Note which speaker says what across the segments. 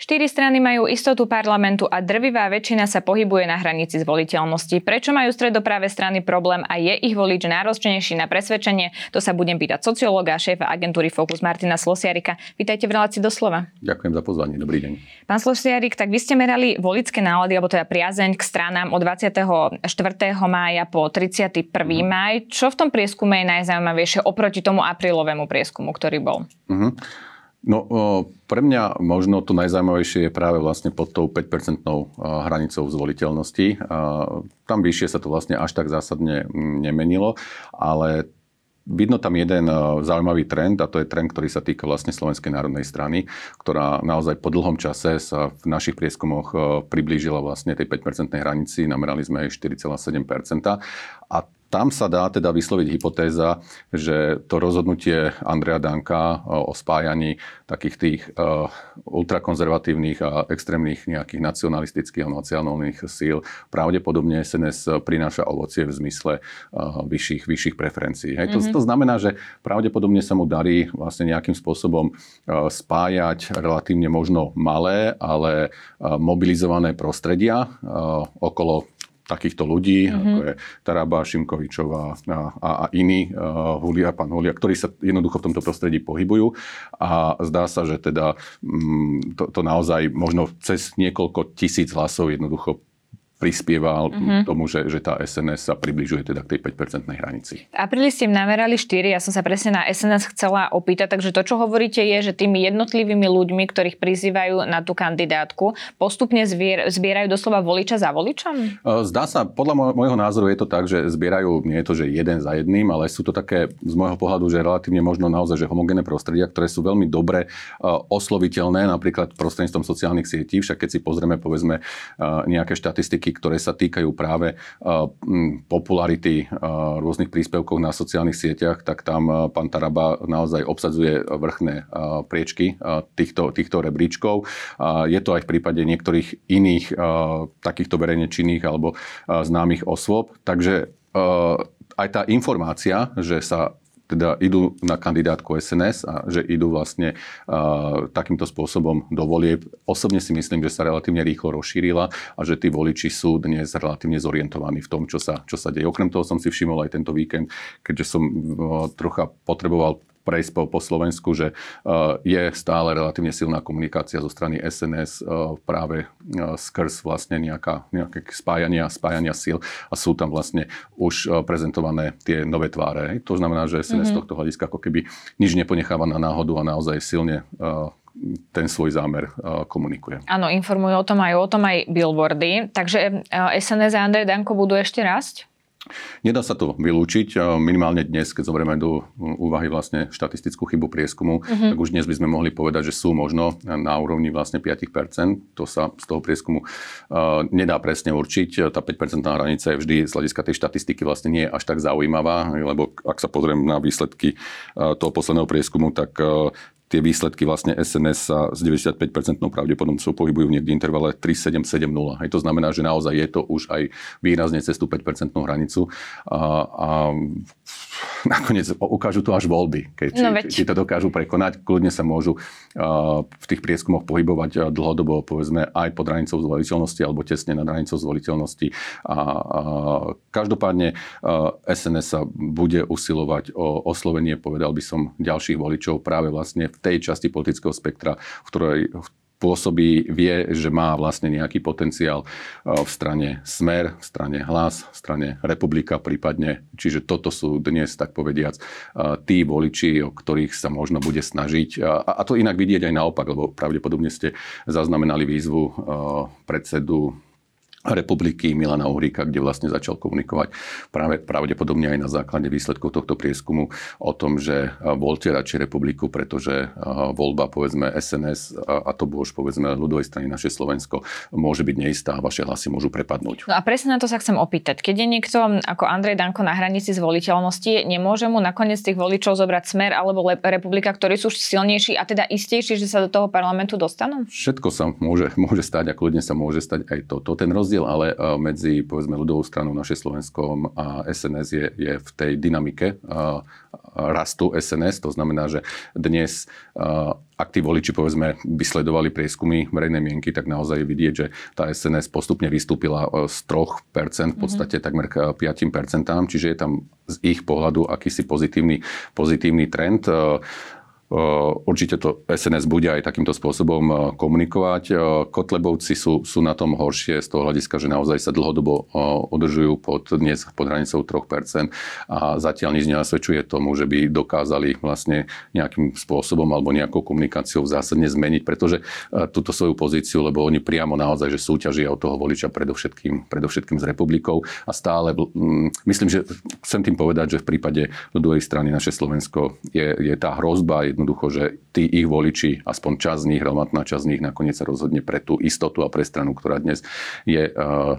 Speaker 1: Štyri strany majú istotu parlamentu a drvivá väčšina sa pohybuje na hranici zvoliteľnosti. Prečo majú stredopravé strany problém a je ich volič náročnejší na presvedčenie? To sa budem pýtať sociológa a šéfa agentúry Focus Martina Slosiarika. Vítajte v relácii doslova.
Speaker 2: Ďakujem za pozvanie. Dobrý deň.
Speaker 1: Pán Slosiarik, tak vy ste merali volické nálady, alebo teda priazeň k stranám od 24. mája po 31. Mm. maj. Čo v tom prieskume je najzaujímavejšie oproti tomu aprílovému prieskumu, ktorý bol? Mm-hmm.
Speaker 2: No, pre mňa možno to najzaujímavejšie je práve vlastne pod tou 5-percentnou hranicou zvoliteľnosti. Tam vyššie sa to vlastne až tak zásadne nemenilo, ale Vidno tam jeden zaujímavý trend a to je trend, ktorý sa týka vlastne Slovenskej národnej strany, ktorá naozaj po dlhom čase sa v našich prieskumoch priblížila vlastne tej 5-percentnej hranici, namerali sme jej 4,7%. A tam sa dá teda vysloviť hypotéza, že to rozhodnutie Andrea Danka o spájaní takých tých uh, ultrakonzervatívnych a extrémnych nejakých nacionalistických a nacionálnych síl pravdepodobne SNS prináša ovocie v zmysle uh, vyšších, vyšších preferencií. Hej. Mm-hmm. To, to znamená, že pravdepodobne sa mu darí vlastne nejakým spôsobom spájať relatívne možno malé, ale mobilizované prostredia okolo takýchto ľudí, mm-hmm. ako je Taraba, Šimkovičová a, a, a iní, uh, Hulia, pán Hulia, ktorí sa jednoducho v tomto prostredí pohybujú a zdá sa, že teda um, to, to naozaj možno cez niekoľko tisíc hlasov jednoducho prispieval mm-hmm. tomu, že, že tá SNS sa približuje teda k tej 5-percentnej hranici.
Speaker 1: V apríli ste namerali 4, ja som sa presne na SNS chcela opýtať, takže to, čo hovoríte, je, že tými jednotlivými ľuďmi, ktorých prizývajú na tú kandidátku, postupne zbier, zbierajú doslova voliča za voličom?
Speaker 2: E, zdá sa, podľa môjho názoru je to tak, že zbierajú, nie je to, že jeden za jedným, ale sú to také z môjho pohľadu, že relatívne možno naozaj, že homogénne prostredia, ktoré sú veľmi dobre uh, osloviteľné, napríklad prostredníctvom sociálnych sietí, však keď si pozrieme, povedzme, uh, nejaké štatistiky, štatistiky, ktoré sa týkajú práve popularity rôznych príspevkov na sociálnych sieťach, tak tam pán Taraba naozaj obsadzuje vrchné priečky týchto, týchto rebríčkov. Je to aj v prípade niektorých iných takýchto verejne činných alebo známych osôb. Takže aj tá informácia, že sa teda idú na kandidátku SNS a že idú vlastne uh, takýmto spôsobom do volieb. Osobne si myslím, že sa relatívne rýchlo rozšírila a že tí voliči sú dnes relatívne zorientovaní v tom, čo sa, čo sa deje. Okrem toho som si všimol aj tento víkend, keďže som uh, trocha potreboval prejsť po, Slovensku, že uh, je stále relatívne silná komunikácia zo strany SNS uh, práve uh, skrz vlastne nejaká, nejaké spájania, spájania síl a sú tam vlastne už prezentované tie nové tváre. To znamená, že SNS mm-hmm. tohto hľadiska ako keby nič neponecháva na náhodu a naozaj silne ten svoj zámer komunikuje.
Speaker 1: Áno, informujú o tom aj o tom aj billboardy. Takže SNS a Andrej Danko budú ešte rásť?
Speaker 2: Nedá sa to vylúčiť. Minimálne dnes, keď zoberieme do úvahy vlastne štatistickú chybu prieskumu, uh-huh. tak už dnes by sme mohli povedať, že sú možno na úrovni vlastne 5%. To sa z toho prieskumu uh, nedá presne určiť. Tá 5% hranica je vždy z hľadiska tej štatistiky vlastne nie je až tak zaujímavá, lebo ak sa pozriem na výsledky uh, toho posledného prieskumu, tak uh, tie výsledky vlastne SNS sa s 95% pravdepodobnosťou pohybujú niekde v intervale 3770. Hej, to znamená, že naozaj je to už aj výrazne cez tú 5% hranicu. A, a nakoniec ukážu to až voľby. Keď, no, či, či to dokážu prekonať, kľudne sa môžu uh, v tých prieskumoch pohybovať dlhodobo, povedzme, aj pod hranicou zvoliteľnosti alebo tesne nad hranicou zvoliteľnosti. A, a každopádne uh, SNS sa bude usilovať o oslovenie, povedal by som, ďalších voličov práve vlastne v tej časti politického spektra, v ktorej pôsobí, vie, že má vlastne nejaký potenciál e, v strane Smer, v strane Hlas, v strane Republika prípadne. Čiže toto sú dnes, tak povediac, e, tí voliči, o ktorých sa možno bude snažiť. A to inak vidieť aj naopak, lebo pravdepodobne ste zaznamenali výzvu e, predsedu republiky Milana Uhríka, kde vlastne začal komunikovať práve pravdepodobne aj na základe výsledkov tohto prieskumu o tom, že voľte radšej republiku, pretože voľba povedzme SNS a to už povedzme ľudovej strany naše Slovensko môže byť neistá a vaše hlasy môžu prepadnúť.
Speaker 1: No a presne na to sa chcem opýtať. Keď je niekto ako Andrej Danko na hranici zvoliteľnosti, nemôže mu nakoniec tých voličov zobrať smer alebo republika, ktorí sú silnejší a teda istejší, že sa do toho parlamentu dostanú?
Speaker 2: Všetko sa môže, môže stať a kľudne sa môže stať aj toto. Ten roz rozdiel ale e, medzi povedzme ľudovou stranou naše Slovenskom a SNS je, je v tej dynamike e, rastu SNS. To znamená, že dnes e, ak tí voliči povedzme by sledovali prieskumy verejnej mienky, tak naozaj vidieť, že tá SNS postupne vystúpila z 3% v podstate mm-hmm. takmer k 5%, čiže je tam z ich pohľadu akýsi pozitívny, pozitívny trend. Určite to SNS bude aj takýmto spôsobom komunikovať. Kotlebovci sú, sú na tom horšie z toho hľadiska, že naozaj sa dlhodobo udržujú pod, dnes pod hranicou 3% a zatiaľ nič nenasvedčuje tomu, že by dokázali vlastne nejakým spôsobom alebo nejakou komunikáciou zásadne zmeniť, pretože túto svoju pozíciu, lebo oni priamo naozaj, že súťažia od toho voliča predovšetkým, predovšetkým s republikou a stále, myslím, že chcem tým povedať, že v prípade ľudovej strany naše Slovensko je, je tá hrozba, jednoducho, že tí ich voliči, aspoň časť z nich, relevantná časť z nich nakoniec sa rozhodne pre tú istotu a pre stranu, ktorá dnes je uh,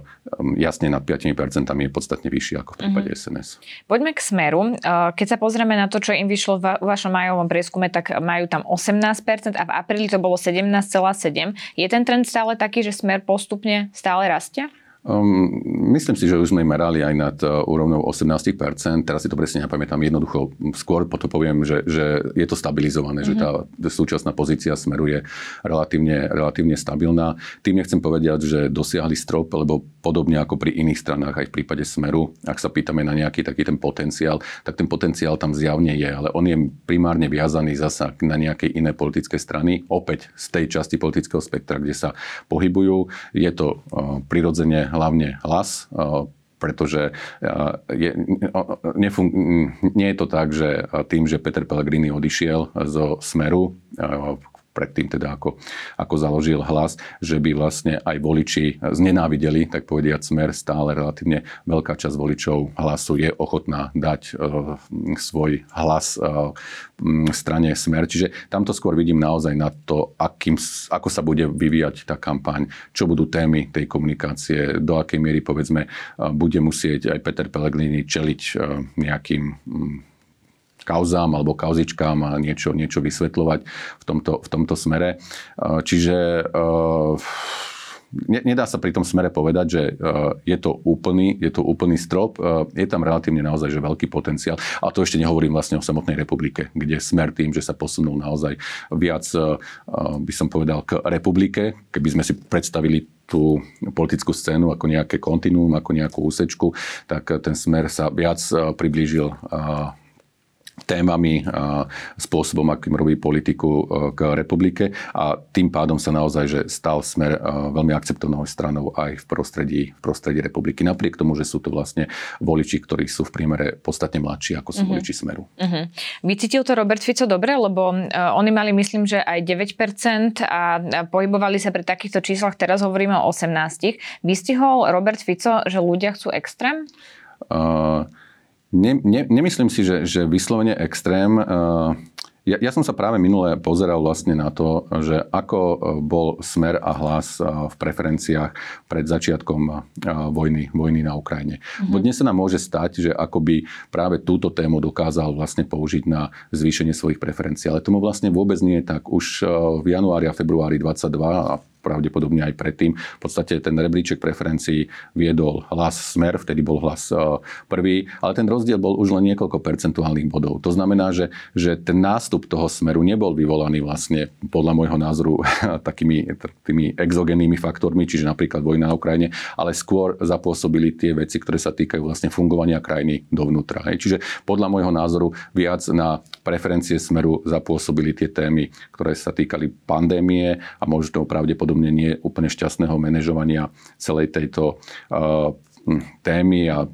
Speaker 2: jasne nad 5% je podstatne vyššia ako v prípade mm-hmm. SNS.
Speaker 1: Poďme k Smeru. Uh, keď sa pozrieme na to, čo im vyšlo v vašom majovom prieskume, tak majú tam 18% a v apríli to bolo 17,7%. Je ten trend stále taký, že Smer postupne stále rastie?
Speaker 2: Um, myslím si, že už sme merali aj nad uh, úrovnou 18%. Teraz si to presne nepamätám. Jednoducho skôr potom poviem, že, že je to stabilizované, mm-hmm. že tá mhm. súčasná pozícia smeru je relatívne, relatívne stabilná. Tým nechcem povedať, že dosiahli strop, lebo podobne ako pri iných stranách, aj v prípade smeru, ak sa pýtame na nejaký taký ten potenciál, tak ten potenciál tam zjavne je, ale on je primárne viazaný zasa na nejakej iné politické strany, opäť z tej časti politického spektra, kde sa pohybujú. Je to uh, prirodzene hlavne hlas, eh, pretože eh, je, nefun- nie je to tak, že tým, že Peter Pellegrini odišiel zo Smeru, eh, predtým teda ako, ako založil hlas, že by vlastne aj voliči znenávideli, tak povediať smer, stále relatívne veľká časť voličov hlasu je ochotná dať uh, svoj hlas uh, strane smer. Čiže tamto skôr vidím naozaj na to, akým, ako sa bude vyvíjať tá kampaň, čo budú témy tej komunikácie, do akej miery povedzme uh, bude musieť aj Peter Pellegrini čeliť uh, nejakým kauzám alebo kauzičkám niečo, niečo vysvetľovať v tomto, v tomto smere. Čiže nedá sa pri tom smere povedať, že je to úplný, je to úplný strop. Je tam relatívne naozaj že veľký potenciál. A to ešte nehovorím vlastne o samotnej republike, kde smer tým, že sa posunul naozaj viac, by som povedal, k republike. Keby sme si predstavili tú politickú scénu ako nejaké kontinuum, ako nejakú úsečku, tak ten smer sa viac priblížil témami a spôsobom, akým robí politiku e, k republike a tým pádom sa naozaj že stal smer e, veľmi akceptovanou stranou aj v prostredí, v prostredí republiky. Napriek tomu, že sú to vlastne voliči, ktorí sú v priemere podstatne mladší, ako sú uh-huh. voliči smeru. Uh-huh.
Speaker 1: Vycítil to Robert Fico dobre, lebo uh, oni mali, myslím, že aj 9% a pohybovali sa pri takýchto číslach, teraz hovoríme o 18. Vystihol Robert Fico, že ľudia chcú extrém? Uh,
Speaker 2: Ne, ne, nemyslím si, že, že vyslovene extrém. Uh, ja, ja som sa práve minule pozeral vlastne na to, že ako e, bol smer a hlas e, v preferenciách pred začiatkom vojny, vojny na Ukrajine. Mm-hmm. dnes sa nám môže stať, že akoby práve túto tému dokázal vlastne použiť na zvýšenie svojich preferencií. Ale tomu vlastne vôbec nie je tak. Už v januári a februári 22 a pravdepodobne aj predtým. V podstate ten rebríček preferencií viedol hlas Smer, vtedy bol hlas e, prvý, ale ten rozdiel bol už len niekoľko percentuálnych bodov. To znamená, že, že ten nástup toho Smeru nebol vyvolaný vlastne podľa môjho názoru takými tými exogennými faktormi, čiže napríklad vojna na Ukrajine, ale skôr zapôsobili tie veci, ktoré sa týkajú vlastne fungovania krajiny dovnútra. Čiže podľa môjho názoru viac na preferencie Smeru zapôsobili tie témy, ktoré sa týkali pandémie a možno pravdepodobne pravdepodobne nie úplne šťastného manažovania celej tejto uh, témy a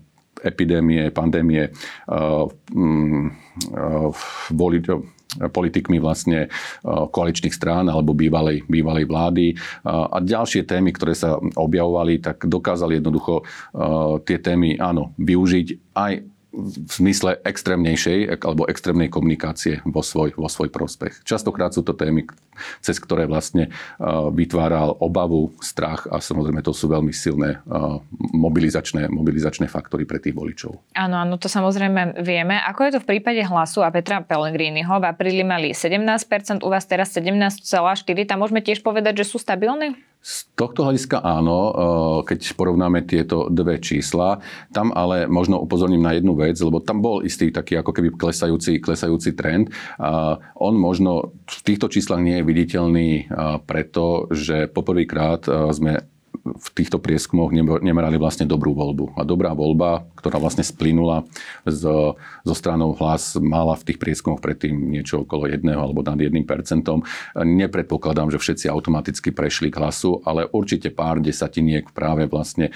Speaker 2: epidémie, pandémie uh, um, uh, politikmi vlastne koaličných strán alebo bývalej, bývalej vlády. A ďalšie témy, ktoré sa objavovali, tak dokázali jednoducho tie témy, áno, využiť aj v zmysle extrémnejšej alebo extrémnej komunikácie vo svoj, vo svoj prospech. Častokrát sú to témy, cez ktoré vlastne uh, vytváral obavu, strach a samozrejme to sú veľmi silné uh, mobilizačné, mobilizačné faktory pre tých voličov.
Speaker 1: Áno, áno, to samozrejme vieme. Ako je to v prípade hlasu a Petra Pellegriniho? V apríli mali 17%, u vás teraz 17,4%. Tam môžeme tiež povedať, že sú stabilní?
Speaker 2: Z tohto hľadiska áno, eh, keď porovnáme tieto dve čísla. Tam ale možno upozorním na jednu vec, lebo tam bol istý taký ako keby klesajúci, klesajúci trend. On možno v týchto číslach nie je viditeľný eh, preto, že poprvýkrát sme v týchto prieskumoch nemerali vlastne dobrú voľbu. A dobrá voľba, ktorá vlastne splynula zo, zo stranou hlas, mala v tých prieskumoch predtým niečo okolo jedného alebo nad jedným percentom. Nepredpokladám, že všetci automaticky prešli k hlasu, ale určite pár desatiniek práve vlastne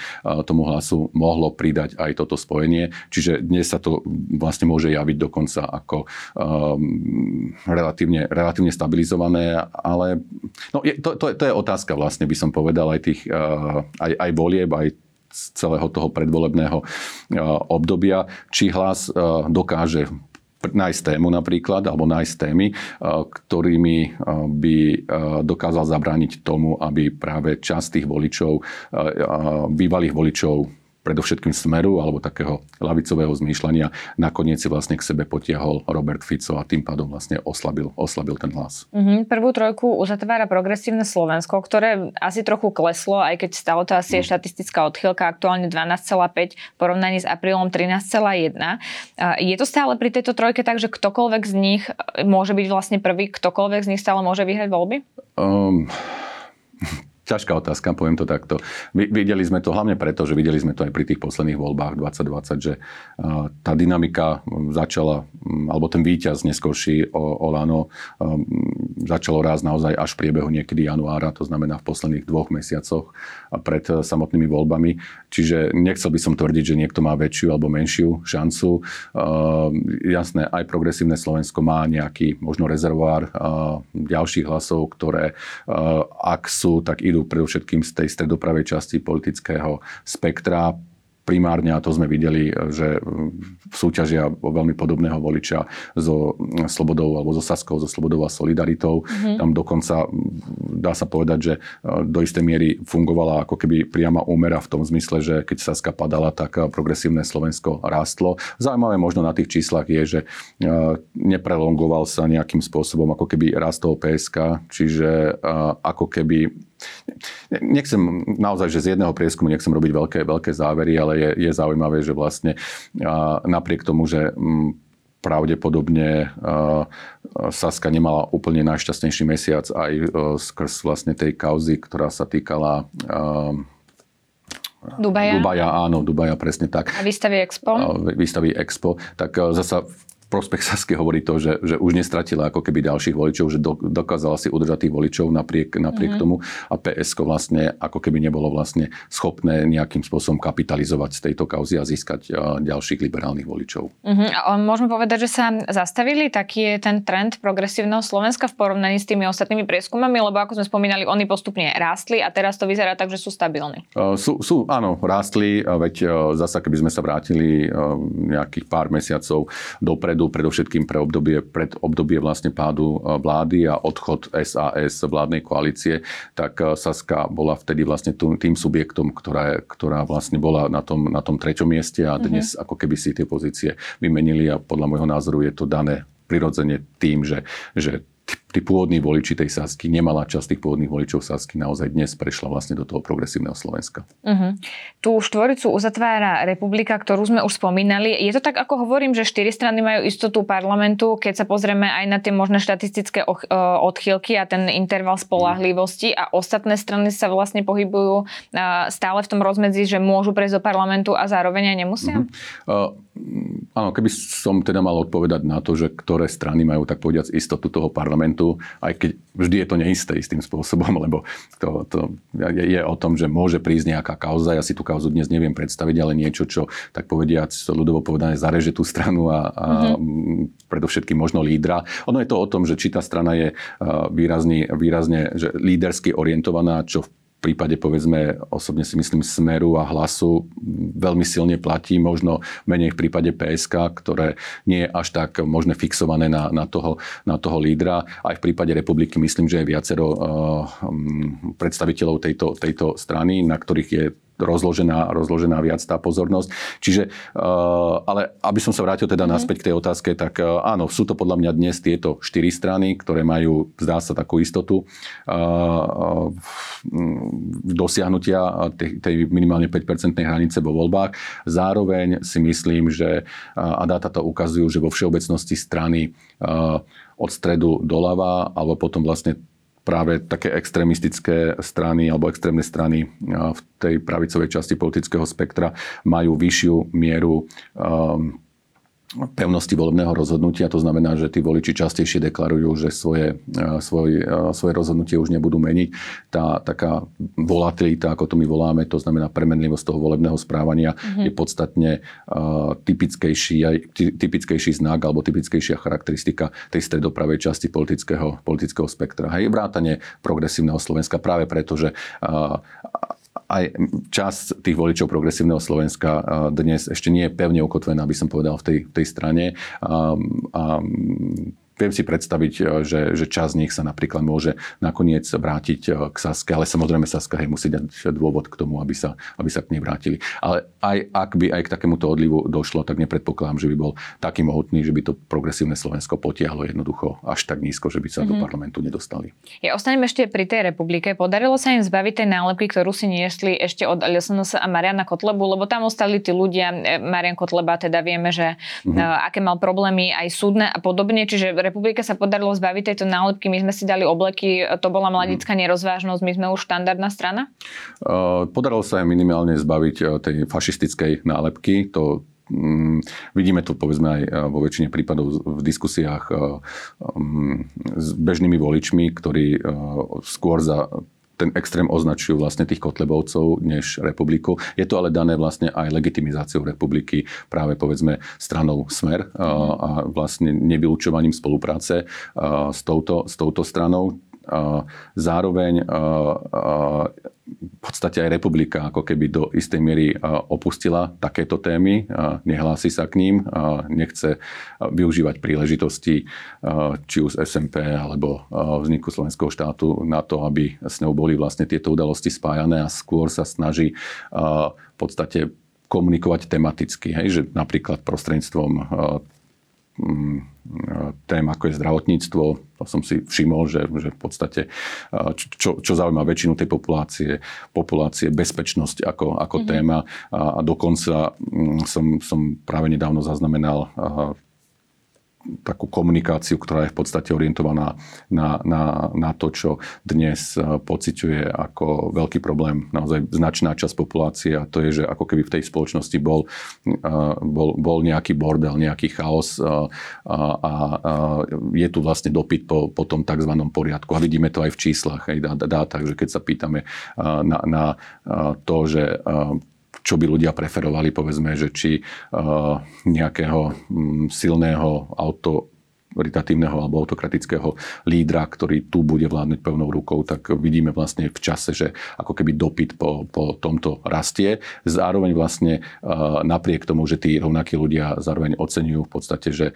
Speaker 2: tomu hlasu mohlo pridať aj toto spojenie. Čiže dnes sa to vlastne môže javiť dokonca ako um, relatívne, relatívne stabilizované, ale no, je, to, to, to je otázka vlastne, by som povedal, aj tých uh, aj, aj volieb, aj celého toho predvolebného obdobia, či hlas dokáže nájsť tému napríklad, alebo nájsť témy, ktorými by dokázal zabrániť tomu, aby práve časť tých voličov, bývalých voličov predovšetkým smeru alebo takého lavicového zmýšľania nakoniec si vlastne k sebe potiahol Robert Fico a tým pádom vlastne oslabil, oslabil ten hlas.
Speaker 1: Mm-hmm. Prvú trojku uzatvára progresívne Slovensko, ktoré asi trochu kleslo, aj keď stále to asi mm. je štatistická odchylka, aktuálne 12,5 v porovnaní s aprílom 13,1. Je to stále pri tejto trojke tak, že ktokoľvek z nich môže byť vlastne prvý, ktokoľvek z nich stále môže vyhrať voľby? Um,
Speaker 2: ťažká otázka, poviem to takto. Videli sme to hlavne preto, že videli sme to aj pri tých posledných voľbách 2020, že tá dynamika začala, alebo ten víťaz neskôrší Olano začalo raz naozaj až v priebehu niekedy januára, to znamená v posledných dvoch mesiacoch pred samotnými voľbami. Čiže nechcel by som tvrdiť, že niekto má väčšiu alebo menšiu šancu. Jasné, aj progresívne Slovensko má nejaký možno rezervoár ďalších hlasov, ktoré ak sú, tak idú predovšetkým z tej stredopravej časti politického spektra primárne, a to sme videli, že súťažia o veľmi podobného voliča so Slobodou alebo so Saskou, so Slobodou a Solidaritou. Mm-hmm. Tam dokonca dá sa povedať, že e, do istej miery fungovala ako keby priama úmera v tom zmysle, že keď Saska padala, tak progresívne Slovensko rástlo. Zaujímavé možno na tých číslach je, že e, neprelongoval sa nejakým spôsobom ako keby rastol PSK, čiže e, ako keby Nechcem naozaj, že z jedného prieskumu nechcem robiť veľké, veľké závery, ale je, je zaujímavé, že vlastne napriek tomu, že pravdepodobne Saska nemala úplne najšťastnejší mesiac aj e, skrz vlastne tej kauzy, ktorá sa týkala
Speaker 1: Dubaja.
Speaker 2: Dubaja, áno, Dubaja, presne tak.
Speaker 1: A výstavy Expo?
Speaker 2: Výstavy Expo. Tak e, zasa prospech Sasky hovorí to, že, že už nestratila ako keby ďalších voličov, že do, dokázala si udržať tých voličov napriek, napriek mm-hmm. tomu a PSK vlastne ako keby nebolo vlastne schopné nejakým spôsobom kapitalizovať z tejto kauzy a získať ďalších liberálnych voličov.
Speaker 1: Mm-hmm. A môžeme povedať, že sa zastavili taký je ten trend progresívneho Slovenska v porovnaní s tými ostatnými prieskumami, lebo ako sme spomínali, oni postupne rástli a teraz to vyzerá tak, že sú stabilní.
Speaker 2: Uh, sú, sú, áno, rástli, veď uh, zasa keby sme sa vrátili uh, nejakých pár mesiacov dopredu, dôvodu predovšetkým pre obdobie, pred obdobie vlastne pádu e, vlády a odchod SAS vládnej koalície, tak e, Saska bola vtedy vlastne tým subjektom, ktorá, ktorá vlastne bola na tom, na tom treťom mieste a dnes mm-hmm. ako keby si tie pozície vymenili a podľa môjho názoru je to dané prirodzene tým, že, že tí pôvodní voliči tej Sasky, nemalá časť tých pôvodných voličov Sasky naozaj dnes prešla vlastne do toho progresívneho Slovenska. Uh-huh.
Speaker 1: Tú štvoricu uzatvára republika, ktorú sme už spomínali. Je to tak, ako hovorím, že štyri strany majú istotu parlamentu, keď sa pozrieme aj na tie možné štatistické odchylky a ten interval spolahlivosti a ostatné strany sa vlastne pohybujú stále v tom rozmedzi, že môžu prejsť do parlamentu a zároveň aj nemusia? Uh-huh. Uh,
Speaker 2: Áno, keby som teda mal odpovedať na to, že ktoré strany majú tak povediac istotu toho parlamentu, aj keď vždy je to neisté istým spôsobom, lebo to, to je, je o tom, že môže prísť nejaká kauza, ja si tú kauzu dnes neviem predstaviť, ale niečo, čo tak povediac ľudovo povedané zareže tú stranu a, a mm-hmm. predovšetkým možno lídra. Ono je to o tom, že či tá strana je výrazne, výrazne že lídersky orientovaná, čo v prípade, povedzme, osobne si myslím, Smeru a Hlasu veľmi silne platí, možno menej v prípade PSK, ktoré nie je až tak možné fixované na, na, toho, na toho lídra. Aj v prípade republiky myslím, že je viacero uh, predstaviteľov tejto, tejto strany, na ktorých je rozložená, rozložená viac tá pozornosť. Čiže, uh, ale aby som sa vrátil teda mm-hmm. naspäť k tej otázke, tak uh, áno, sú to podľa mňa dnes tieto štyri strany, ktoré majú, zdá sa, takú istotu uh, dosiahnutia tej, tej minimálne 5-percentnej hranice vo voľbách. Zároveň si myslím, že a dáta to ukazujú, že vo všeobecnosti strany od stredu doľava, alebo potom vlastne práve také extrémistické strany alebo extrémne strany v tej pravicovej časti politického spektra majú vyššiu mieru um, pevnosti volebného rozhodnutia. To znamená, že tí voliči častejšie deklarujú, že svoje, e, svoj, e, svoje rozhodnutie už nebudú meniť. Tá taká volatilita, ako to my voláme, to znamená premenlivosť toho volebného správania, mm-hmm. je podstatne uh, typickejší, aj, typickejší znak alebo typickejšia charakteristika tej stredopravej časti politického, politického spektra. Hej, vrátanie progresívneho Slovenska práve preto, že uh, aj časť tých voličov progresívneho Slovenska dnes ešte nie je pevne ukotvená, aby som povedal, v tej, tej strane. A, a viem si predstaviť, e, že, že čas z nich sa napríklad môže nakoniec vrátiť e, k Saske, ale samozrejme Saska hej, musí dať dôvod k tomu, aby sa, aby sa k nej vrátili. Ale aj ak by aj k takémuto odlivu došlo, tak nepredpokladám, že by bol taký mohutný, že by to progresívne Slovensko potiahlo jednoducho až tak nízko, že by sa mm-hmm. do mhm. parlamentu nedostali.
Speaker 1: Ja ostanem ešte pri tej republike. Podarilo sa im zbaviť tej nálepky, ktorú si niesli ešte od LSNS a Mariana Kotlebu, lebo tam ostali tí ľudia, e, Marian Kotleba teda vieme, že mm-hmm. aké mal problémy aj súdne a podobne, čiže republike sa podarilo zbaviť tejto nálepky, my sme si dali obleky, to bola mladická nerozvážnosť, my sme už štandardná strana?
Speaker 2: Podarilo sa aj minimálne zbaviť tej fašistickej nálepky, to mm, Vidíme to povedzme aj vo väčšine prípadov v diskusiách s bežnými voličmi, ktorí skôr za ten extrém označujú vlastne tých kotlebovcov než republiku. Je to ale dané vlastne aj legitimizáciou republiky práve povedzme stranou Smer a vlastne nevylúčovaním spolupráce s touto, s touto stranou. Zároveň v podstate aj republika ako keby do istej miery opustila takéto témy, nehlási sa k ním, nechce využívať príležitosti či už SMP alebo vzniku slovenského štátu na to, aby s ňou boli vlastne tieto udalosti spájané a skôr sa snaží v podstate komunikovať tematicky, hej, že napríklad prostredníctvom tém, ako je zdravotníctvo. To som si všimol, že, že v podstate, čo, čo zaujíma väčšinu tej populácie, populácie bezpečnosť ako, ako mm-hmm. téma. A, a dokonca mm, som, som práve nedávno zaznamenal takú komunikáciu, ktorá je v podstate orientovaná na, na, na to, čo dnes eh, pociťuje ako veľký problém naozaj značná časť populácie a to je, že ako keby v tej spoločnosti bol, eh, bol, bol nejaký bordel, nejaký chaos eh, a, a, a je tu vlastne dopyt po, po tom tzv. poriadku a vidíme to aj v číslach, aj dátach, že keď sa pýtame na, na to, že čo by ľudia preferovali, povedzme, že či uh, nejakého um, silného auto autoritatívneho alebo autokratického lídra, ktorý tu bude vládnuť pevnou rukou, tak vidíme vlastne v čase, že ako keby dopyt po, po tomto rastie. Zároveň vlastne napriek tomu, že tí rovnakí ľudia zároveň oceňujú v podstate, že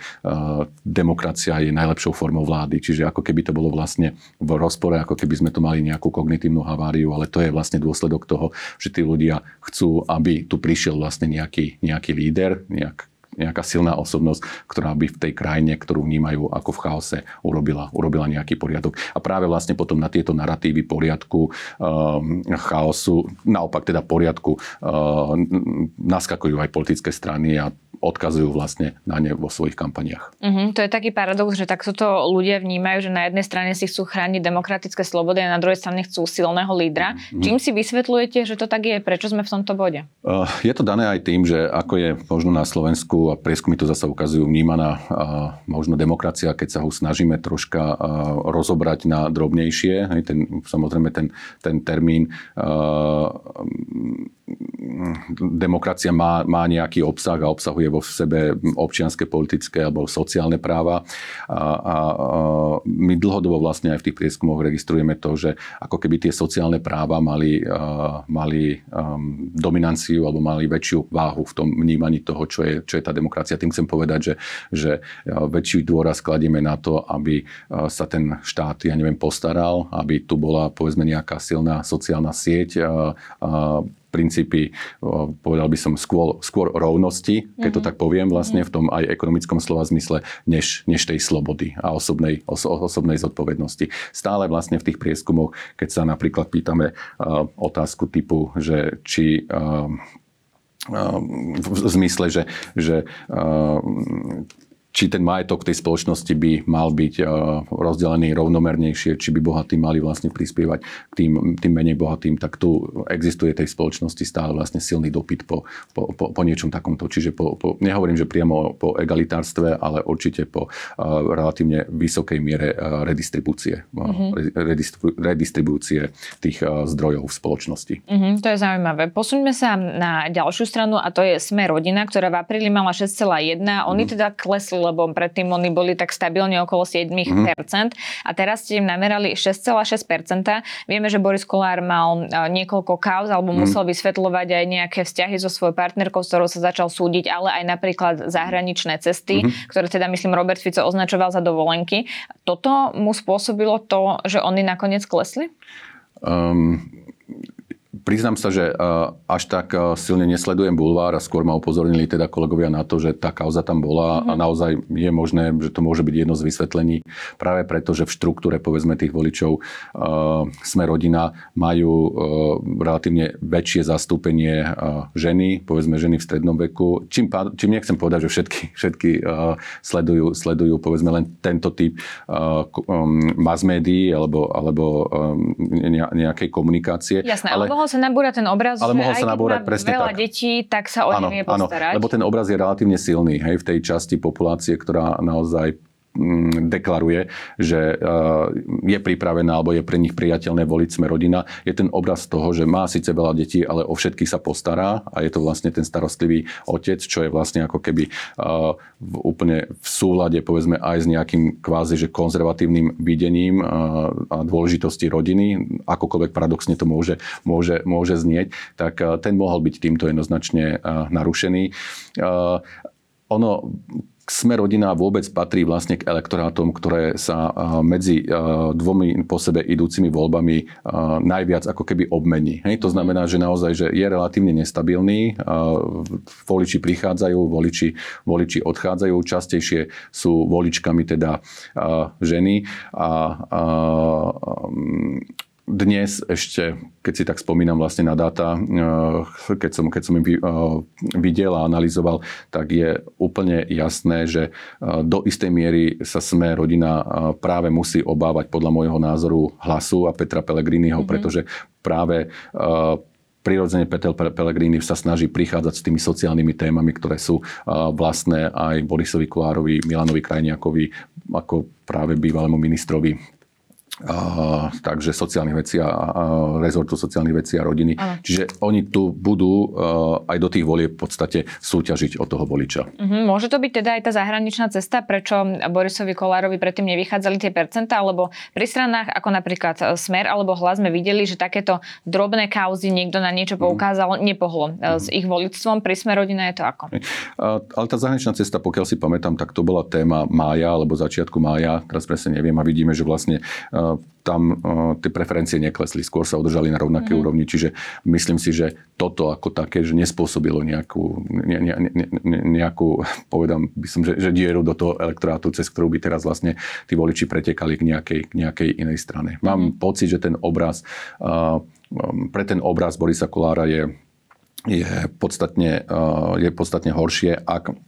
Speaker 2: demokracia je najlepšou formou vlády. Čiže ako keby to bolo vlastne v rozpore, ako keby sme to mali nejakú kognitívnu haváriu, ale to je vlastne dôsledok toho, že tí ľudia chcú, aby tu prišiel vlastne nejaký, nejaký líder, nejak nejaká silná osobnosť, ktorá by v tej krajine, ktorú vnímajú ako v chaose, urobila, urobila nejaký poriadok. A práve vlastne potom na tieto narratívy poriadku, um, chaosu, naopak teda poriadku, um, naskakujú aj politické strany a odkazujú vlastne na ne vo svojich kampaniach.
Speaker 1: Uh-huh. To je taký paradox, že takto to ľudia vnímajú, že na jednej strane si chcú chrániť demokratické slobody a na druhej strane chcú silného lídra. Uh-huh. Čím si vysvetľujete, že to tak je? Prečo sme v tomto bode?
Speaker 2: Uh, je to dané aj tým, že ako je možno na Slovensku Slovensku, a prieskumy to zase ukazujú, vnímaná možno demokracia, keď sa ho snažíme troška rozobrať na drobnejšie. Ten, samozrejme ten, ten termín demokracia má, má nejaký obsah a obsahuje vo sebe občianske, politické alebo sociálne práva. A, a, a my dlhodobo vlastne aj v tých prieskumoch registrujeme to, že ako keby tie sociálne práva mali, uh, mali um, dominanciu alebo mali väčšiu váhu v tom vnímaní toho, čo je, čo je tá demokracia. Tým chcem povedať, že, že väčší dôraz kladieme na to, aby sa ten štát, ja neviem, postaral, aby tu bola povedzme nejaká silná sociálna sieť, princípy, povedal by som, skôr, skôr rovnosti, keď to mhm. tak poviem, vlastne v tom aj ekonomickom slova zmysle, než, než tej slobody a osobnej, oso, osobnej zodpovednosti. Stále vlastne v tých prieskumoch, keď sa napríklad pýtame otázku typu, že či v zmysle, že, že či ten majetok tej spoločnosti by mal byť eh, rozdelený rovnomernejšie, či by bohatí mali vlastne prispievať k tým, tým menej bohatým, tak tu existuje tej spoločnosti stále vlastne silný dopyt po, po, po, po niečom takomto. Čiže po, po, nehovorím, že priamo po egalitárstve, ale určite po uh, relatívne vysokej miere uh, redistribúcie, mm-hmm. redistribu, redistribúcie tých zdrojov v spoločnosti.
Speaker 1: Mm-hmm, to je zaujímavé. Posuňme sa na ďalšiu stranu a to je Sme rodina, ktorá v apríli mala 6,1. Oni mm-hmm. teda klesli lebo predtým oni boli tak stabilne okolo 7%. Mm-hmm. A teraz ste im namerali 6,6%. Vieme, že Boris Kolár mal e, niekoľko kauz, alebo mm-hmm. musel vysvetľovať aj nejaké vzťahy so svojou partnerkou, s ktorou sa začal súdiť, ale aj napríklad zahraničné cesty, mm-hmm. ktoré teda myslím Robert Fico označoval za dovolenky. Toto mu spôsobilo to, že oni nakoniec klesli? Um,
Speaker 2: Priznám sa, že až tak silne nesledujem bulvár a skôr ma upozornili teda kolegovia na to, že tá kauza tam bola mm-hmm. a mhm. naozaj je možné, že to môže byť jedno z vysvetlení práve preto, že v štruktúre povedzme tých voličov uh, sme rodina majú relatívne väčšie zastúpenie ženy, povedzme ženy v strednom veku. Čím, čím nechcem povedať, že všetky, všetky sledujú, sledujú povedzme len tento typ mass médií alebo, alebo nejakej komunikácie.
Speaker 1: Jasné, ale, ale sa nabúra ten obraz, ale že mohol aj sa nabúrať keď presne veľa tak. detí, tak sa o ne vie postarať.
Speaker 2: Áno, lebo ten obraz je relatívne silný hej, v tej časti populácie, ktorá naozaj deklaruje, že eh, je pripravená alebo je pre nich priateľné voliť sme rodina, je ten obraz toho, že má síce veľa detí, ale o všetky sa postará a je to vlastne ten starostlivý otec, čo je vlastne ako keby eh, v, úplne v súlade povedzme aj s nejakým kvázi že konzervatívnym videním eh, a dôležitosti rodiny, akokoľvek paradoxne to môže, môže, môže znieť, tak ten mohol byť týmto jednoznačne narušený. Ono, sme rodina vôbec patrí vlastne k elektorátom, ktoré sa medzi dvomi po sebe idúcimi voľbami najviac ako keby obmení. Hej? To znamená, že naozaj že je relatívne nestabilný. Voliči prichádzajú, voliči, voliči odchádzajú. Častejšie sú voličkami teda ženy. A, a, dnes ešte, keď si tak spomínam vlastne na dáta, eh, keď som, keď som im eh, videl a analyzoval, tak je úplne jasné, že eh, do istej miery sa sme rodina práve musí obávať podľa môjho názoru hlasu a Petra Pellegriniho, mm-hmm. pretože práve prirodzene Peter Pellegrini sa snaží prichádzať s tými sociálnymi témami, ktoré sú vlastné aj Borisovi Kolárovi, Milanovi Krajniakovi, ako práve bývalému ministrovi Uh, takže sociálnych vecí a, rezortu sociálnych vecí a rodiny. Ano. Čiže oni tu budú uh, aj do tých volieb v podstate súťažiť od toho voliča.
Speaker 1: Uh-huh. Môže to byť teda aj tá zahraničná cesta, prečo Borisovi Kolárovi predtým nevychádzali tie percentá, alebo pri stranách ako napríklad Smer alebo Hlas sme videli, že takéto drobné kauzy niekto na niečo mhm. poukázal, uh-huh. nepohlo uh-huh. s ich voličstvom. Pri rodina je to ako?
Speaker 2: Uh, ale tá zahraničná cesta, pokiaľ si pamätám, tak to bola téma mája alebo začiatku mája. Teraz presne neviem a vidíme, že vlastne uh, tam tie preferencie neklesli, skôr sa udržali na rovnaké mm. úrovni. Čiže myslím si, že toto ako také, že nespôsobilo nejakú, ne, ne, ne, nejakú povedám by som, že, že dieru do toho elektorátu, cez ktorú by teraz vlastne tí voliči pretekali k nejakej, k nejakej inej strane. Mám mm. pocit, že ten obraz, pre ten obraz Borisa Kolára je, je, podstatne, je podstatne horšie, ak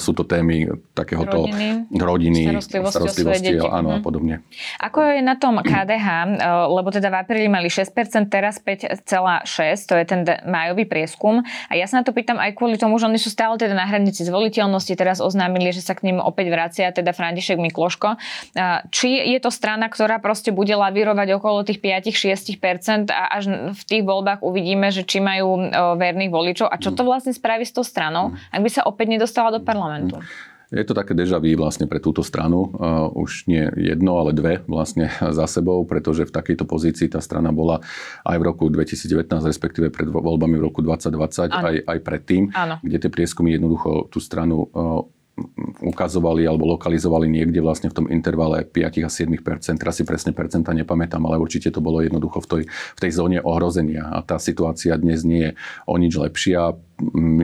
Speaker 2: sú to témy takéhoto rodiny, rodiny starostlivosti, starostlivosti áno, a mhm. podobne.
Speaker 1: Ako je na tom KDH, lebo teda v apríli mali 6%, teraz 5,6%, to je ten májový prieskum. A ja sa na to pýtam aj kvôli tomu, že oni sú stále teda na hranici zvoliteľnosti, teraz oznámili, že sa k ním opäť vracia teda František Mikloško. Či je to strana, ktorá proste bude lavírovať okolo tých 5-6% a až v tých voľbách uvidíme, že či majú verných voličov a čo to vlastne spraví s tou stranou, ak by sa opäť nedostala do do parlamentu.
Speaker 2: Je to také deja vu vlastne pre túto stranu. Uh, už nie jedno, ale dve vlastne za sebou, pretože v takejto pozícii tá strana bola aj v roku 2019, respektíve pred voľbami v roku 2020, aj, aj predtým, ano. kde tie prieskumy jednoducho tú stranu uh, ukazovali alebo lokalizovali niekde vlastne v tom intervale 5 a 7 Teraz si presne percenta nepamätám, ale určite to bolo jednoducho v tej, v tej zóne ohrozenia. A tá situácia dnes nie je o nič lepšia.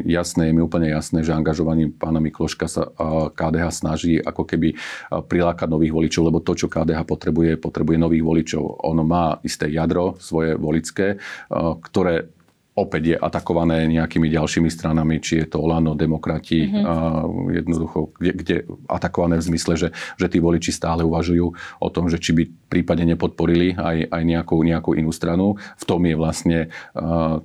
Speaker 2: Jasné, je mi úplne jasné, že angažovaním pána Mikloška sa KDH snaží ako keby prilákať nových voličov, lebo to, čo KDH potrebuje, potrebuje nových voličov. Ono má isté jadro svoje volické, ktoré opäť je atakované nejakými ďalšími stranami, či je to Olano, demokrati, mm-hmm. a jednoducho, kde, kde atakované v zmysle, že, že tí voliči stále uvažujú o tom, že či by prípadne nepodporili aj, aj nejakú, nejakú inú stranu. V tom je vlastne uh,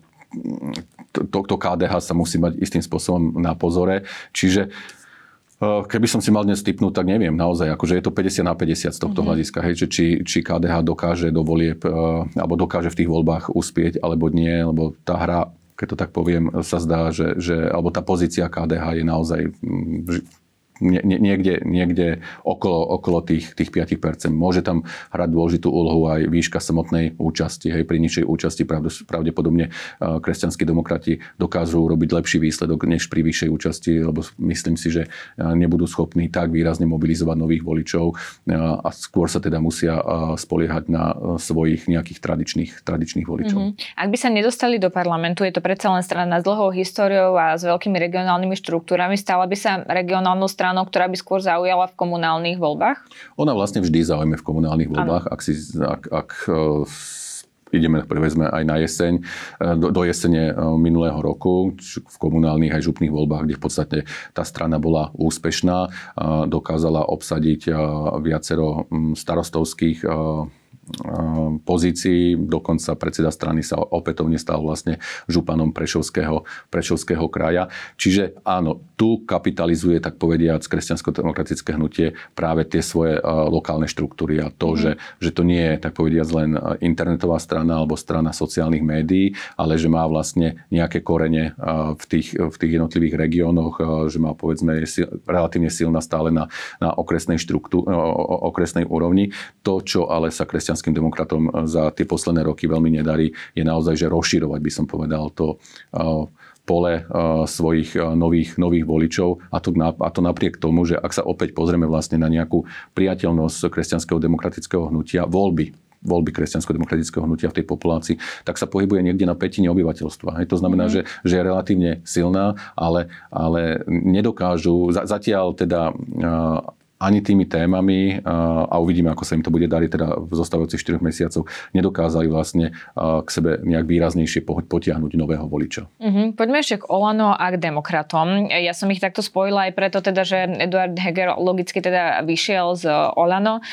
Speaker 2: to, to KDH sa musí mať istým spôsobom na pozore. Čiže Eh, keby som si mal dnes typnúť, tak neviem naozaj, akože je to 50 na 50 z tohto mm-hmm. hľadiska, hej, že či, či KDH dokáže do volieb, eh, alebo dokáže v tých voľbách uspieť, alebo nie, lebo tá hra keď to tak poviem, sa zdá, že, že alebo tá pozícia KDH je naozaj mm, niekde, niekde okolo, okolo tých, tých 5%. Môže tam hrať dôležitú úlohu aj výška samotnej účasti. Hej, pri nižšej účasti pravdepodobne kresťanskí demokrati dokážu robiť lepší výsledok než pri vyššej účasti, lebo myslím si, že nebudú schopní tak výrazne mobilizovať nových voličov a skôr sa teda musia spoliehať na svojich nejakých tradičných, tradičných voličov. Mm-hmm.
Speaker 1: Ak by sa nedostali do parlamentu, je to predsa len strana s dlhou históriou a s veľkými regionálnymi štruktúrami, stala by sa regionálnou stranou stranou, ktorá by skôr zaujala v komunálnych voľbách?
Speaker 2: Ona vlastne vždy zaujme v komunálnych voľbách, ak, si, ak, ak e, ideme prevezme aj na jeseň, e, do, do jesene e, minulého roku v komunálnych aj župných voľbách, kde v podstate tá strana bola úspešná, dokázala obsadiť viacero starostovských pozícií. Dokonca predseda strany sa opätovne stal vlastne županom Prešovského, Prešovského kraja. Čiže áno, tu kapitalizuje, tak povediať, kresťansko-demokratické hnutie práve tie svoje lokálne štruktúry a to, mm. že, že to nie je, tak povediať, len internetová strana alebo strana sociálnych médií, ale že má vlastne nejaké korene v tých, v tých jednotlivých regiónoch, že má povedzme je relatívne silná stále na, na okresnej, štruktú, okresnej úrovni. To, čo ale sa kresťansko kresťanským demokratom eh, za tie posledné roky veľmi nedarí, je naozaj, že rozširovať, by som povedal, to eh, pole eh, svojich nových, nových voličov a to, a to napriek tomu, že ak sa opäť pozrieme vlastne na nejakú priateľnosť kresťanského demokratického hnutia, voľby voľby kresťansko-demokratického hnutia v tej populácii, tak sa pohybuje niekde na petine obyvateľstva. Hej. To znamená, mm. že, že je relatívne silná, ale, ale nedokážu, zatiaľ teda ani tými témami a uvidíme, ako sa im to bude dariť teda v zostávajúcich 4 mesiacoch, nedokázali vlastne k sebe nejak výraznejšie potiahnuť nového voliča.
Speaker 1: Mm-hmm. Poďme ešte k Olano a k demokratom. Ja som ich takto spojila aj preto, teda, že Eduard Heger logicky teda vyšiel z Olano.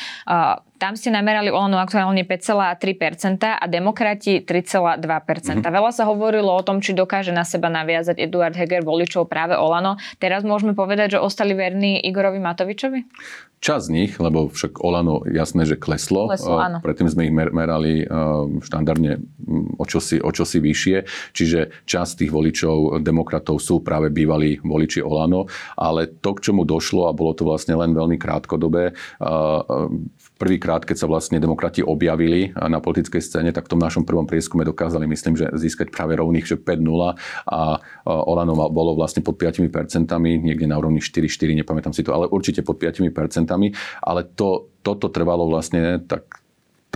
Speaker 1: Tam ste namerali Olano aktuálne 5,3% a demokrati 3,2%. Mm-hmm. Veľa sa hovorilo o tom, či dokáže na seba naviazať Eduard Heger voličov práve Olano. Teraz môžeme povedať, že ostali verní Igorovi Matovičovi?
Speaker 2: Čas z nich, lebo však Olano jasné, že kleslo. kleslo áno. Predtým sme ich merali štandardne o čosi, o čosi vyššie, čiže časť tých voličov demokratov sú práve bývalí voliči Olano, ale to, k čomu došlo, a bolo to vlastne len veľmi krátkodobé, prvýkrát, keď sa vlastne demokrati objavili na politickej scéne, tak v tom našom prvom prieskume dokázali, myslím, že získať práve rovných, že 5-0 a Olano bolo vlastne pod 5%, niekde na úrovni 4-4, nepamätám si to, ale určite pod 5%, ale to, toto trvalo vlastne tak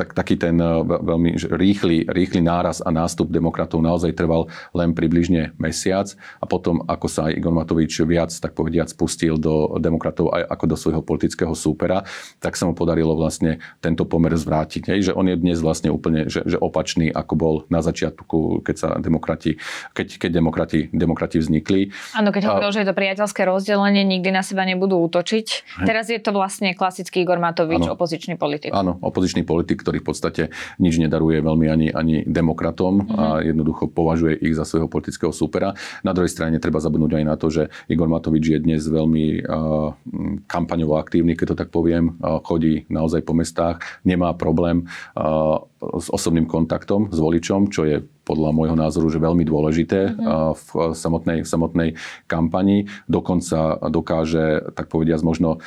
Speaker 2: tak, taký ten veľmi rýchly, rýchly náraz a nástup demokratov naozaj trval len približne mesiac a potom, ako sa Igor Matovič viac, tak povediac, spustil do demokratov aj ako do svojho politického súpera, tak sa mu podarilo vlastne tento pomer zvrátiť. Hej, že on je dnes vlastne úplne že, že opačný, ako bol na začiatku, keď sa demokrati, keď, keď demokrati, demokrati vznikli.
Speaker 1: Áno, keď hovoril, že je to priateľské rozdelenie, nikdy na seba nebudú útočiť. Teraz je to vlastne klasický Igor Matovič, ano. opozičný politik.
Speaker 2: Áno, opozičný politik, ktorý v podstate nič nedaruje veľmi ani, ani demokratom mm-hmm. a mhm. jednoducho považuje ich za svojho politického súpera. Na druhej strane treba zabudnúť aj na to, že Igor Matovič je dnes veľmi uh, kampaňovo aktívny, keď to tak poviem, uh, chodí naozaj po mestách, nemá problém uh, s osobným kontaktom s voličom, čo je podľa môjho názoru že veľmi dôležité mm-hmm. v, samotnej, v samotnej kampani. Dokonca dokáže, tak povediať, možno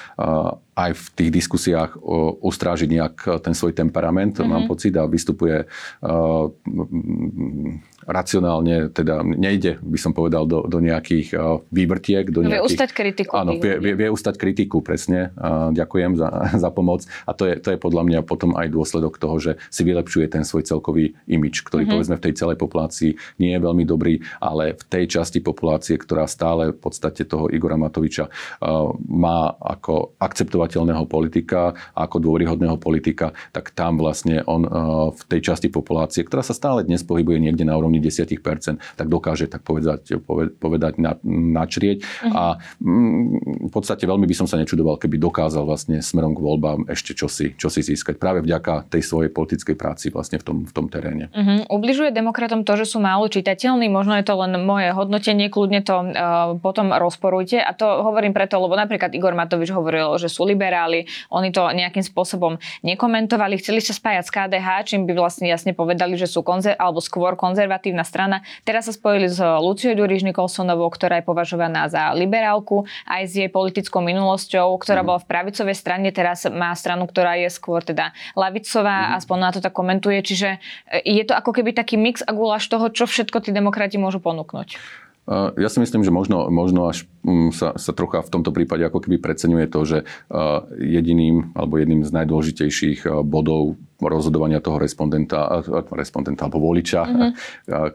Speaker 2: aj v tých diskusiách ustrážiť nejak ten svoj temperament, mm-hmm. mám pocit, a vystupuje racionálne, teda nejde, by som povedal, do, do nejakých uh, vývrtiek. Do
Speaker 1: nejakých, vie ustať kritiku.
Speaker 2: Áno, vie, vie, vie ustať kritiku, presne. Ďakujem za, za pomoc. A to je, to je podľa mňa potom aj dôsledok toho, že si vylepšuje ten svoj celkový imič, ktorý mm-hmm. povedzme v tej celej populácii nie je veľmi dobrý, ale v tej časti populácie, ktorá stále v podstate toho Igora Matoviča uh, má ako akceptovateľného politika, ako dôveryhodného politika, tak tam vlastne on uh, v tej časti populácie, ktorá sa stále dnes pohybuje niekde na úrovni úrovni 10%, tak dokáže tak povedať, povedať na, načrieť. Uh-huh. A mm, v podstate veľmi by som sa nečudoval, keby dokázal vlastne smerom k voľbám ešte čosi, čosi získať. Práve vďaka tej svojej politickej práci vlastne v tom, v tom teréne.
Speaker 1: Uh-huh. Ubližuje demokratom to, že sú málo čitateľní? Možno je to len moje hodnotenie, kľudne to uh, potom rozporujte. A to hovorím preto, lebo napríklad Igor Matovič hovoril, že sú liberáli, oni to nejakým spôsobom nekomentovali, chceli sa spájať s KDH, čím by vlastne jasne povedali, že sú konzer- alebo skôr konzervatívni konzervatívna strana. Teraz sa spojili s Luciou Duriž Nikolsonovou, ktorá je považovaná za liberálku, aj s jej politickou minulosťou, ktorá mm. bola v pravicovej strane, teraz má stranu, ktorá je skôr teda lavicová, mm. aspoň na to tak komentuje. Čiže e, je to ako keby taký mix a guláš toho, čo všetko tí demokrati môžu ponúknuť.
Speaker 2: Ja si myslím, že možno, možno až mm, sa, sa trocha v tomto prípade ako keby preceňuje to, že jediným alebo jedným z najdôležitejších bodov rozhodovania toho respondenta, respondenta alebo voliča, mm-hmm.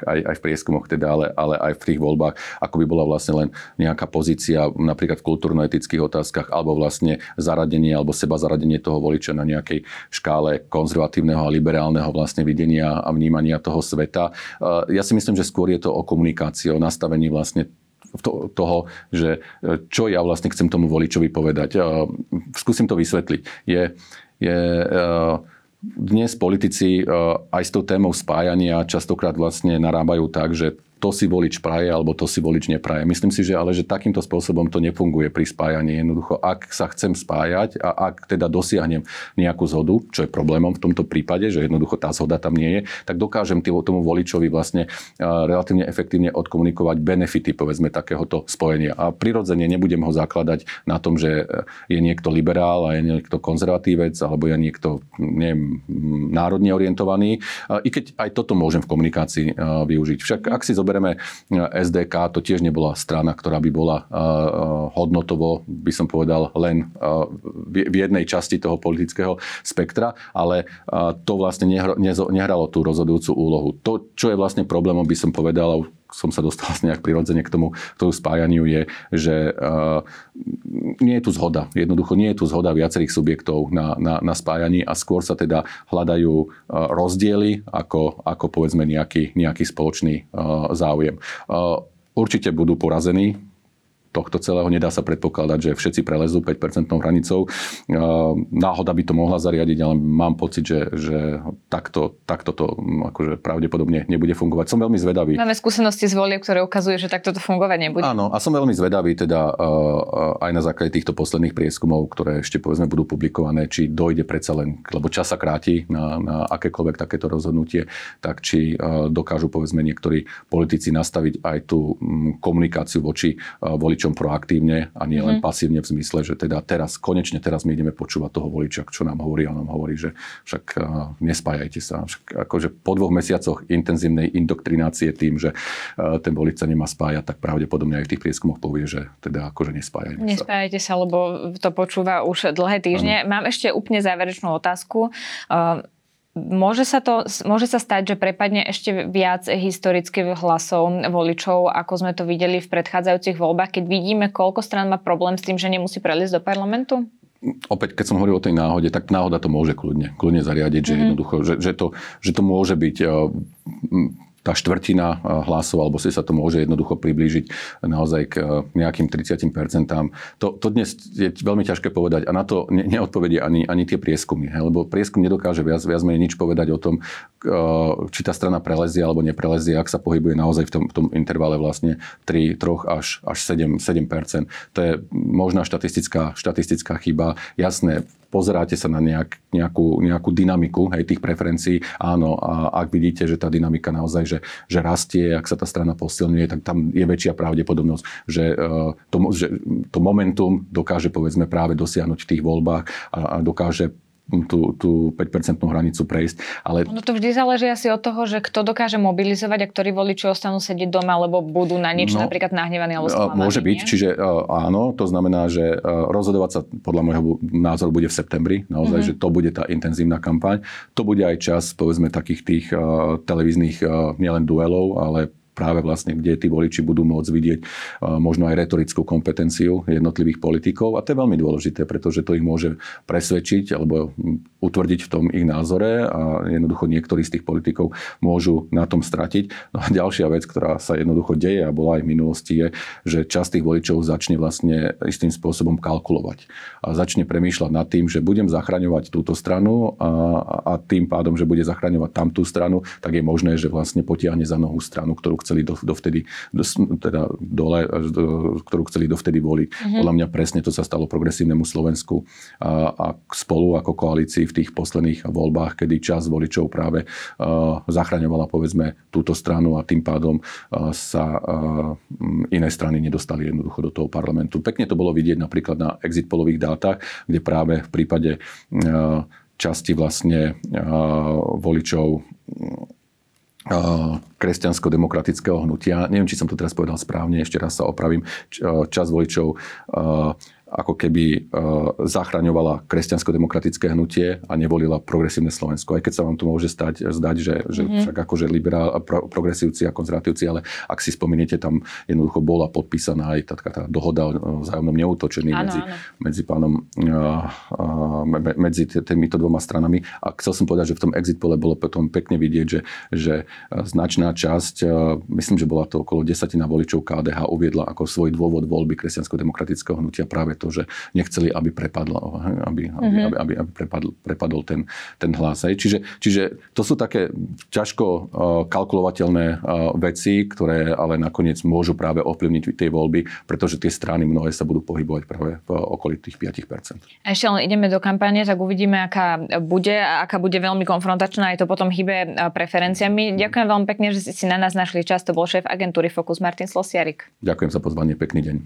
Speaker 2: aj, aj v prieskumoch teda, ale, ale aj v tých voľbách, ako by bola vlastne len nejaká pozícia napríklad v kultúrno-etických otázkach, alebo vlastne zaradenie alebo seba zaradenie toho voliča na nejakej škále konzervatívneho a liberálneho vlastne videnia a vnímania toho sveta. Ja si myslím, že skôr je to o komunikácii, o nastavení vlastne to, toho, že e, čo ja vlastne chcem tomu voličovi povedať. Skúsim to vysvetliť. Je, je dnes politici aj s tou témou spájania častokrát vlastne narábajú tak, že to si volič praje alebo to si volič nepraje. Myslím si, že ale že takýmto spôsobom to nefunguje pri spájaní. Jednoducho, ak sa chcem spájať a ak teda dosiahnem nejakú zhodu, čo je problémom v tomto prípade, že jednoducho tá zhoda tam nie je, tak dokážem tomu voličovi vlastne relatívne efektívne odkomunikovať benefity, povedzme, takéhoto spojenia. A prirodzene nebudem ho zakladať na tom, že je niekto liberál a je niekto konzervatívec alebo je niekto, neviem, národne orientovaný. I keď aj toto môžem v komunikácii využiť. Však ak si zoberieme eh, SDK, to tiež nebola strana, ktorá by bola eh, eh, hodnotovo, by som povedal, len v jednej časti toho politického spektra, ale to vlastne nehralo tú rozhodujúcu úlohu. To, čo je vlastne problémom, by som povedal, som sa dostal nejak prirodzene k tomu, k tomu spájaniu, je, že uh, nie je tu zhoda. Jednoducho nie je tu zhoda viacerých subjektov na, na, na spájaní a skôr sa teda hľadajú uh, rozdiely ako, ako povedzme nejaký, nejaký spoločný uh, záujem. Uh, určite budú porazení tohto celého nedá sa predpokladať, že všetci prelezú 5% hranicou. Náhoda by to mohla zariadiť, ale mám pocit, že, že takto, takto to hm, akože pravdepodobne nebude fungovať. Som veľmi zvedavý.
Speaker 1: Máme skúsenosti z volieb, ktoré ukazujú, že takto to fungovať nebude.
Speaker 2: Áno, a som veľmi zvedavý teda aj na základe týchto posledných prieskumov, ktoré ešte povedzme budú publikované, či dojde predsa len, lebo čas sa kráti na, na akékoľvek takéto rozhodnutie, tak či dokážu povedzme niektorí politici nastaviť aj tú hm, komunikáciu voči voličom voličom proaktívne a nie len mm. pasívne v zmysle, že teda teraz, konečne teraz my ideme počúvať toho voliča, čo nám hovorí. On nám hovorí, že však uh, nespájajte sa. Však akože po dvoch mesiacoch intenzívnej indoktrinácie tým, že uh, ten volič sa nemá spájať, tak pravdepodobne aj v tých prieskumoch povie, že teda akože nespájajte
Speaker 1: sa. Nespájajte sa, lebo to počúva už dlhé týždne. Ano. Mám ešte úplne záverečnú otázku. Uh, Môže sa, to, môže sa stať, že prepadne ešte viac historických hlasov voličov, ako sme to videli v predchádzajúcich voľbách, keď vidíme, koľko strán má problém s tým, že nemusí preliesť do parlamentu?
Speaker 2: Opäť, keď som hovoril o tej náhode, tak náhoda to môže kľudne, kľudne zariadiť, mm-hmm. že jednoducho, že, že, to, že to môže byť tá štvrtina eh, hlasov, alebo si sa to môže jednoducho priblížiť naozaj k eh, nejakým 30%. To, to dnes je veľmi ťažké povedať a na to ne, neodpovedie ani, ani tie prieskumy. He, lebo prieskum nedokáže viac, viac menej nič povedať o tom, eh, či tá strana prelezie alebo neprelezie, ak sa pohybuje naozaj v tom, v tom intervale vlastne 3, 3 až, až 7, 7%. To je možná štatistická, štatistická chyba. Jasné, pozeráte sa na nejak, nejakú, nejakú dynamiku hej, tých preferencií, áno, a ak vidíte, že tá dynamika naozaj, že, že rastie, ak sa tá strana posilňuje, tak tam je väčšia pravdepodobnosť, že uh, to, že to momentum dokáže povedzme práve dosiahnuť v tých voľbách a, a dokáže tú, tú 5% hranicu prejsť. Ale...
Speaker 1: No to vždy záleží asi od toho, že kto dokáže mobilizovať a ktorí voliči ostanú sedieť doma, lebo budú na nič no, napríklad nahnevaní alebo sklamaní.
Speaker 2: Môže byť, nie? čiže uh, áno, to znamená, že uh, rozhodovať sa podľa môjho názoru bude v septembri, naozaj, mm-hmm. že to bude tá intenzívna kampaň. To bude aj čas, povedzme, takých tých uh, televíznych nielen duelov, ale práve vlastne, kde tí voliči budú môcť vidieť možno aj retorickú kompetenciu jednotlivých politikov. A to je veľmi dôležité, pretože to ich môže presvedčiť alebo utvrdiť v tom ich názore a jednoducho niektorí z tých politikov môžu na tom stratiť. No a ďalšia vec, ktorá sa jednoducho deje a bola aj v minulosti, je, že časť tých voličov začne vlastne istým spôsobom kalkulovať a začne premýšľať nad tým, že budem zachraňovať túto stranu a, a tým pádom, že bude zachraňovať tamtú stranu, tak je možné, že vlastne potiahne za nohú stranu, ktorú chceli do, dovtedy, do, teda dole, do, ktorú chceli dovtedy voliť. Mm-hmm. Podľa mňa presne to sa stalo progresívnemu Slovensku a, a spolu ako koalícii v tých posledných voľbách, kedy čas voličov práve uh, zachraňovala povedzme túto stranu a tým pádom uh, sa uh, iné strany nedostali jednoducho do toho parlamentu. Pekne to bolo vidieť napríklad na exit polových dátach, kde práve v prípade uh, časti vlastne uh, voličov kresťansko-demokratického hnutia. Neviem, či som to teraz povedal správne, ešte raz sa opravím. Čas voličov ako keby uh, zachraňovala kresťansko-demokratické hnutie a nevolila progresívne Slovensko. Aj keď sa vám to môže stať, zdať, že, že mm-hmm. však akože liberál, pro, progresívci a konzervatívci, ale ak si spomeniete, tam jednoducho bola podpísaná aj tá, tá dohoda o vzájomnom neútočení áno, medzi, áno. medzi pánom, uh, uh, medzi týmito dvoma stranami. A chcel som povedať, že v tom exit pole bolo potom pekne vidieť, že, že značná časť, myslím, že bola to okolo desatina voličov KDH, uviedla ako svoj dôvod voľby kresťansko-demokratického hnutia práve to, že nechceli, aby prepadlo, aby, mm-hmm. aby, aby, aby, prepadl, prepadol ten, ten hlas. Hej. Čiže, čiže to sú také ťažko uh, kalkulovateľné uh, veci, ktoré ale nakoniec môžu práve ovplyvniť tie voľby, pretože tie strany mnohé sa budú pohybovať práve v okolí tých 5%.
Speaker 1: A ešte len ideme do kampane, tak uvidíme, aká bude a aká bude veľmi konfrontačná, aj to potom chybe preferenciami. Ďakujem veľmi pekne, že ste si na nás našli čas. To bol šéf agentúry Focus Martin Slosiarik.
Speaker 2: Ďakujem za pozvanie, pekný deň.